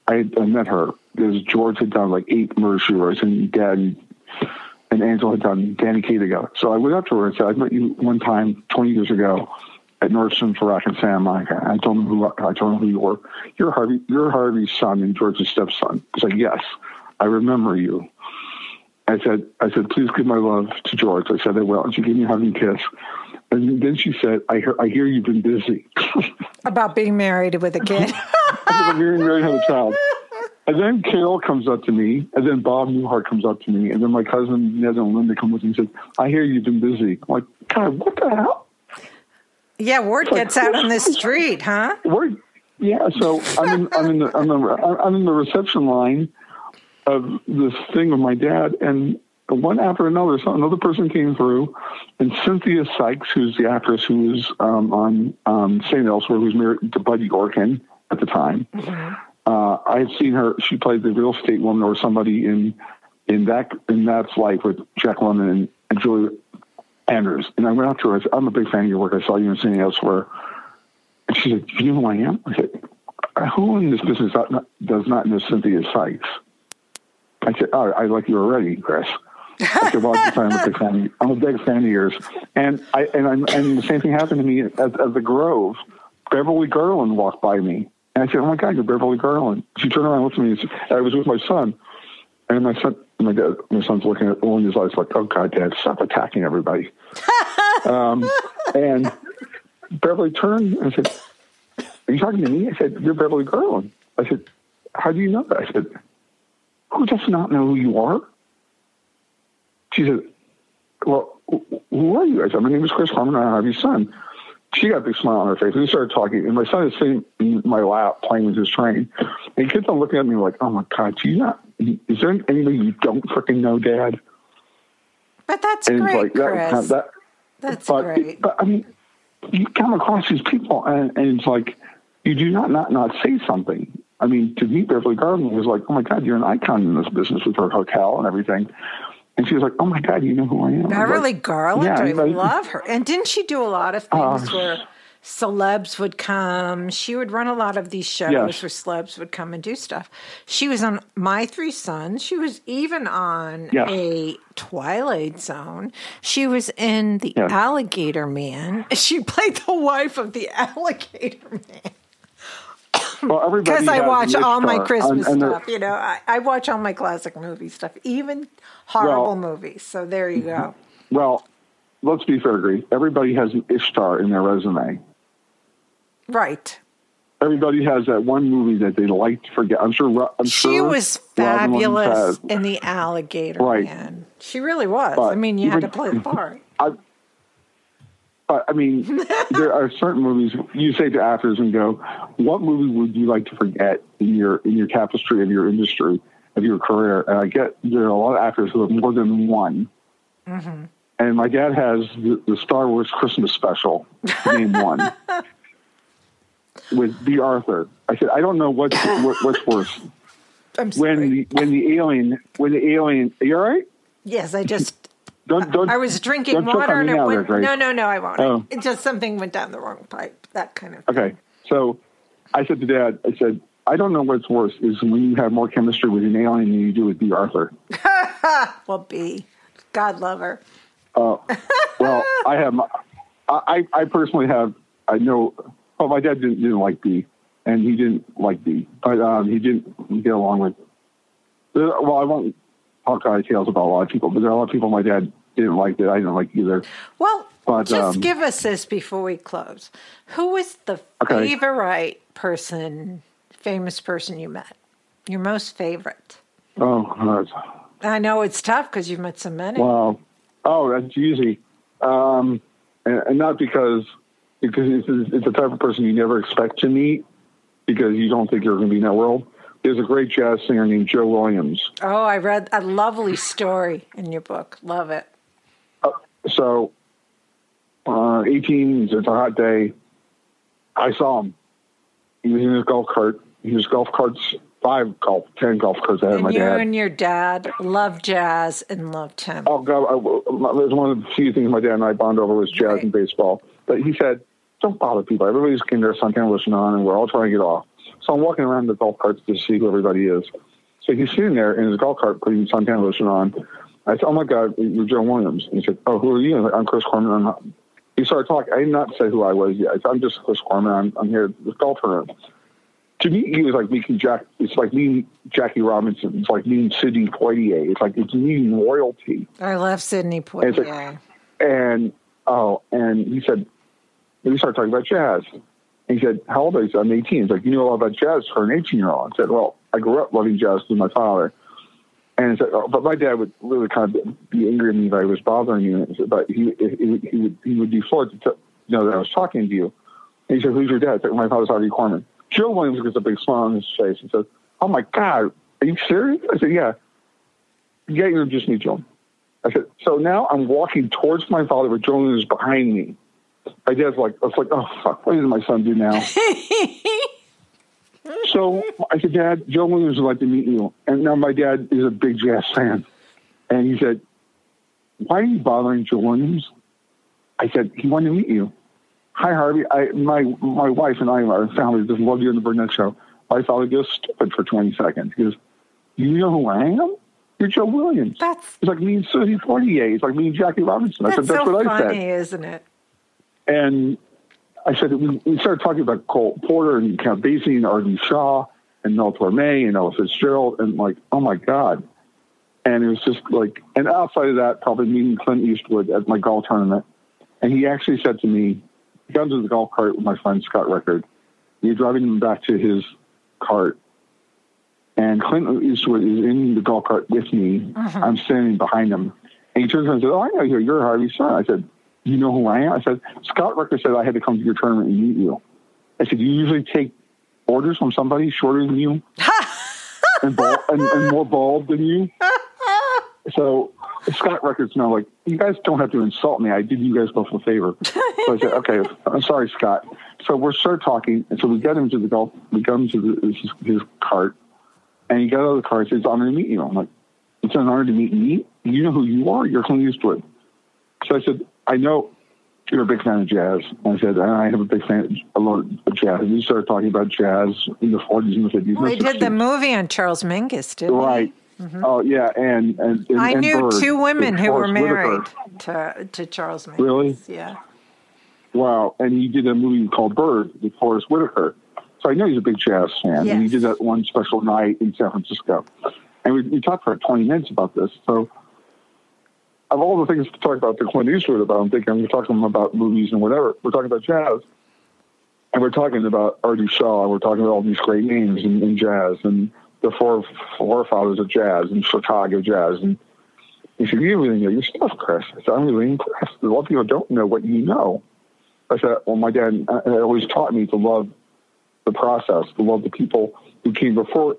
I, I met her because George had done like eight murder she and Dad and Angela had done Danny Kaye together. So I went up to her and said, I met you one time 20 years ago at Nordstrom for Rack and Santa Monica. I told him who I told him who you were. You're Harvey. You're Harvey's son and George's stepson. He's like, yes, I remember you. I said, I said, please give my love to George. I said I will. And she gave me a hug and kiss. And then she said, I hear, I hear you've been busy. About being married with a kid. About being married and have a child. And then Carol comes up to me, and then Bob Newhart comes up to me, and then my cousin Ned and Linda come with me and said, I hear you've been busy. I'm like, God, what the hell? Yeah, word gets out on the street, huh? Word, yeah, so I'm in, I'm in the I'm, the, I'm in the reception line of this thing with my dad, and one after another, so another person came through, and Cynthia Sykes, who's the actress who was um, on um, St. Elsewhere, who's married to Bud Yorkin at the time. Mm-hmm. Uh, I had seen her; she played the real estate woman or somebody in in that in that's life with Jack Lemmon and, and Julie Andrews. And I went up to her. I said, "I'm a big fan of your work. I saw you in St. Elsewhere." And she said, "Do "You know who I am?" I said, "Who in this business does not know Cynthia Sykes?" I said, "Oh, I like you already, Chris." I said, "Well, I'm a big fan. Of, I'm a big fan of yours." And I and I'm, and the same thing happened to me at, at the Grove. Beverly Garland walked by me, and I said, "Oh my God, you're Beverly Garland." She turned around and looked at me. And said, I was with my son, and my son, my dad, my son's looking at one of his eyes like, "Oh God, Dad, stop attacking everybody." um, and Beverly turned and said, "Are you talking to me?" I said, "You're Beverly Garland." I said, "How do you know that?" I said, "Who does not know who you are?" She said, Well, who are you? I said, My name is Chris Korman. I have your son. She got a big smile on her face. And we started talking. And my son is sitting in my lap playing with his train. And he kept on looking at me like, Oh my God, do you not? Is there anybody you don't freaking know, Dad? But that's and great, like, Chris. That, that's but, great. But I mean, you come across these people, and, and it's like, you do not, not not say something. I mean, to meet Beverly Garland was like, oh my God, you're an icon in this business with her hotel and everything. And she was like, "Oh my God, you know who I am." Beverly like, Garland, yeah, I love her. And didn't she do a lot of things uh, where celebs would come? She would run a lot of these shows yes. where celebs would come and do stuff. She was on My Three Sons. She was even on a Twilight Zone. She was in The. Alligator Man. She played the wife of the Alligator Man. Well, because I watch all my Christmas and, and stuff. You know, I, I, watch all my classic movie stuff, even horrible well, movies. So there you go. Well, let's be fair, agree. Everybody has an Ishtar in their resume. Right. Everybody has that one movie that they like to forget. I'm sure. I'm she sure was fabulous in the Alligator right. Man. She really was. But I mean, you even, had to play the part. I, I mean, there are certain movies you say to actors and go, "What movie would you like to forget in your in your tapestry of your industry of your career?" And I get there are a lot of actors who have more than one. Mm-hmm. And my dad has the, the, Star Wars Christmas special, name one, with Bea Arthur. I said, I don't know what's what, what's worse. I'm sorry. When the when the alien when the alien, are you all right? Yes, I just don't, don't, I was drinking water and it went. There, no, no, no, I won't. Oh. It just something went down the wrong pipe. That kind of. Thing. Okay, so I said to Dad, I said, I don't know what's worse is when you have more chemistry with an alien than you do with Bea Arthur. well, Bea, God love her. Uh, well, I have. I I personally have. I know. Well, my dad didn't didn't like Bea and he didn't like Bea, but um, he didn't get along with. Well, I won't Hawkeye tales about a lot of people, but there are a lot of people my dad didn't like that I didn't like either. Well, but, just um, give us this before we close. Who was the okay. favorite person, famous person you met? Your most favorite? Oh, I know it's tough because you've met so many. Wow. Oh, that's easy. Um, and, and, not because because it's, it's the type of person you never expect to meet because you don't think you're going to be in that world. There's a great jazz singer named Joe Williams. Oh, I read a lovely story in your book. Love it. Uh, so, uh, 18, it's a hot day. I saw him. He was in his golf cart. He was golf carts, five golf, ten golf carts ahead and of my you dad. and your dad loved jazz and loved him. Oh, God. I, it was one of the few things my dad and I bond over was jazz right. and baseball. But he said, don't bother people. Everybody's getting their suntan lotion on, and we're all trying to get off. So I'm walking around the golf carts to see who everybody is. So he's sitting there in his golf cart putting suntan lotion on. I said, "Oh my God, you're Joe Williams." And he said, "Oh, who are you?" I'm Chris Korman. I'm. He started talking. I did not say who I was yet. I said, "I'm just Chris Korman. I'm, I'm here at this golf tournament." To me, he was like meeting Jack. It's like meeting Jackie Robinson. It's like meeting Sidney Poitier. It's like it's meeting royalty. I love Sidney Poitier. And, like, and oh, and he said, we started talking about jazz. He said, How old are you? I'm 18. He's like, You know a lot about jazz for an 18 year old. I said, Well, I grew up loving jazz with my father. And he said, oh, But my dad would really kind of be angry at me if I was bothering you. But he, he, he, would, he would be floored to t- know that I was talking to you. And he said, Who's your dad? I said, My father's Harvey Korman. Joe Williams gets a big smile on his face and says, "Oh my God, are you serious?" I said, "Yeah." Yeah, you're just me, Joe. I said, so now I'm walking towards my father, but Joe Williams is behind me. My dad's like, I was like, oh fuck, what does my son do now? so I said, Dad, Joe Williams would like to meet you. And now my dad is a big jazz fan. And he said, Why are you bothering Joe Williams? I said, He wanted to meet you. Hi, Harvey. I, my my wife and I, our family, just love you in the Burnett show. I thought My father goes stupid for 20 seconds. He goes, You know who I am? You're Joe Williams. That's It's like me and Susie Portier. It's like me and Jackie Robinson. I that's said, That's so what I said. funny, isn't it? And I said, we, we started talking about Cole Porter and Count Basie and Artie Shaw and Mel Torme and Ella Fitzgerald and like, oh my God. And it was just like, and outside of that, probably meeting Clint Eastwood at my golf tournament. And he actually said to me, he got into the golf cart with my friend Scott Record. He's driving him back to his cart. And Clint Eastwood is in the golf cart with me. Mm-hmm. I'm standing behind him. And he turns around and says, Oh, I know you. You're Harvey's son. I said, You know who I am? I said, Scott Record said I had to come to your tournament and meet you. I said, You usually take orders from somebody shorter than you and, bald, and, and more bald than you. So Scott Records know, like, you guys don't have to insult me. I did you guys both a favor. So I said, okay, I'm sorry, Scott. So we're start talking, and so we get him to the golf. We get him to the, his, his cart, and he got out of the car. and says, "It's an honor to meet you." I'm like, "It's an honor to meet me. You know who you are. You're Clint Eastwood." So I said, "I know you're a big fan of jazz." And I said, ah, "I am a big fan of a lot of jazz." And we started talking about jazz in the 40s and the 50s. and We did the movie on Charles Mingus, didn't we? Right. Mm-hmm. Oh yeah, and and, and I and knew Bird, two women who were married Whitaker. to to Charles Mingus. Really? Yeah. Wow, and he did a movie called Bird with Forest Whitaker. So I know he's a big jazz fan. And he did that one special night in San Francisco. And we, we talked for 20 minutes about this. So of all the things to talk about the Clint Eastwood about, I'm thinking I'm going to talk to him about movies and whatever. We're talking about jazz. And we're talking about Artie Shaw. And we're talking about all these great names in, in jazz and the four forefathers of jazz and Chicago jazz. And he said, you really know your stuff, Chris. I said, I'm really impressed. A lot of people don't know what you know. I said, well, my dad uh, always taught me to love the process, to love the people who came before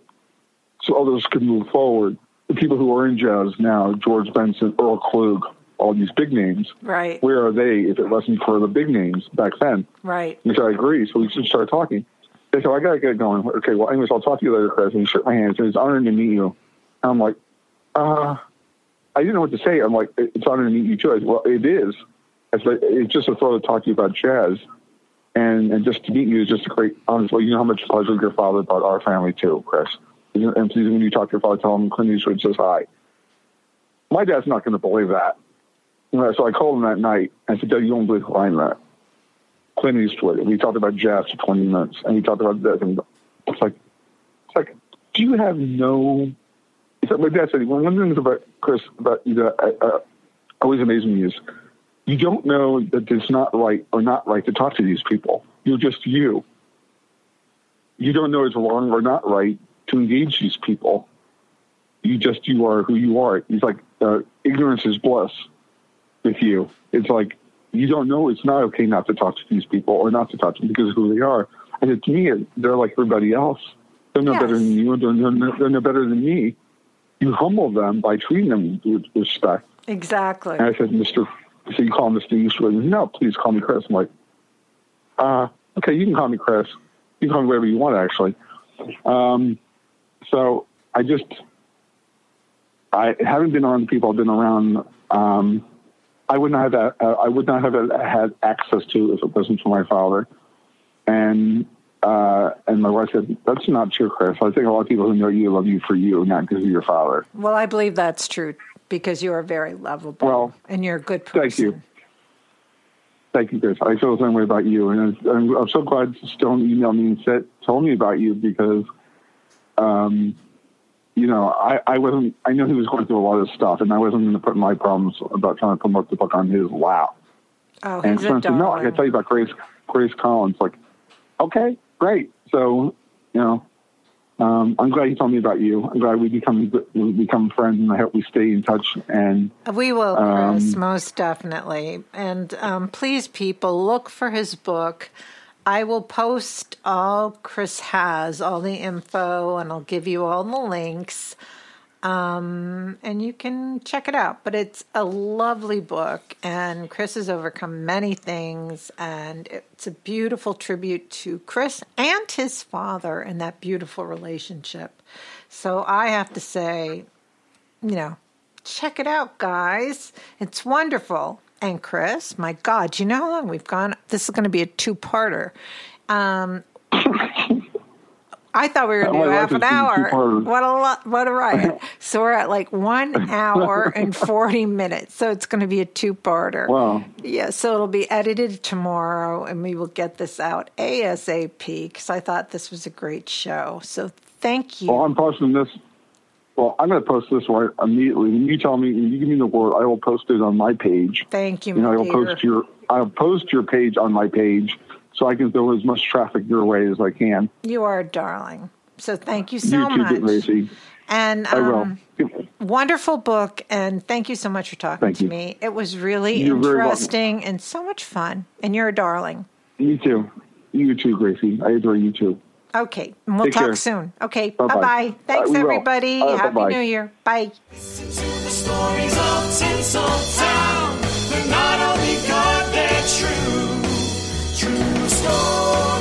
so others could move forward. The people who are in jazz now, George Benson, Earl Klugh, all these big names, Right. where are they if it wasn't for the big names back then? Right. Which I agree. So we just started talking. They said, I got to get going. Okay, well, anyways, I'll talk to you later, Chris. And he shook my hand It's an honor to meet you. And I'm like, uh, I didn't know what to say. I'm like, It's an honor to meet you, too. I said, well, it is. I said, It's just a thrill to talk to you about jazz. And, and just to meet you is just a great honor. Well, you know how much pleasure your father brought our family, too, Chris. And please, when you talk to your father, tell him Clint Eastwood says hi. My dad's not going to believe that. So I called him that night. I said, Dad, you don't believe who I met. Clint Eastwood. And we talked about jazz for 20 minutes. And he talked about this. And it's like, it's like, do you have no. Like my dad said, one of the things about Chris, about you that uh, always amazes me is you don't know that it's not right or not right to talk to these people. You're just you. You don't know it's wrong or not right to engage these people. You just, you are who you are. He's like uh, ignorance is bliss with you. It's like you don't know it's not okay not to talk to these people or not to talk to them because of who they are. And to me, they're like everybody else. They're no Yes. better than you. They're no, they're no better than me. You humble them by treating them with respect. Exactly. And I said, Mr. So you call him Mr. Eastwood? No, please call me Chris. I'm like, uh, okay, you can call me Chris. You can call me whatever you want, actually. Um, so I just, I haven't been around the people I've been around. Um, I would not have uh, I would not have had access to if it wasn't for my father. And uh, and my wife said, "That's not true, Chris. I think a lot of people who know you love you for you, not because of your father." Well, I believe that's true because you are very lovable Well, and you're a good person. Thank you. Thank you, Chris. I feel the same way about you, and I'm, I'm so glad Stone emailed me and said, told me about you because, um, you know, I, I wasn't. I knew he was going through a lot of stuff, and I wasn't going to put my problems about trying to promote the book on his lap. Oh, And he's said, "No, I to tell you about Grace Grace Collins." Like, okay, great. So, you know, um, I'm glad you told me about you. I'm glad we become we become friends, and I hope we stay in touch. And We will, Chris, Um, most definitely. And um, please, people, look for his book. I will post all Chris has, all the info, and I'll give you all the links. Um, and you can check it out. But it's a lovely book, and Chris has overcome many things, and it's a beautiful tribute to Chris and his father and that beautiful relationship. So I have to say, you know, check it out, guys. It's wonderful. And Chris, my God, do you know how long we've gone? This is going to be a two-parter. Um, I thought we were going to do half an hour. What a lot! What a riot! so we're at like one hour and forty minutes. So it's going to be a two-parter. Wow. Yeah. So it'll be edited tomorrow, and we will get this out asap because I thought this was a great show. So thank you. Well, I'm posting this. Well, I'm going to post this right immediately. When you tell me, when you give me the word, I will post it on my page. thank you, You know, I will post your, I'll post your page on my page so I can throw as much traffic your way as I can. You are a darling. So thank you so you too, much. Racy. And I will. um, wonderful book, and thank you so much for talking Thank to you. me. It was really You're interesting and so much fun. And you're a darling. You too. You too, Gracie. I adore you too. Okay, and we'll Take talk care. soon. Okay, bye Bye-bye. Thanks, Uh, everybody. Uh, Happy bye-bye. New Year. Bye. Listen to the stories of Tinseltown. They're not only good, they're true. True stories.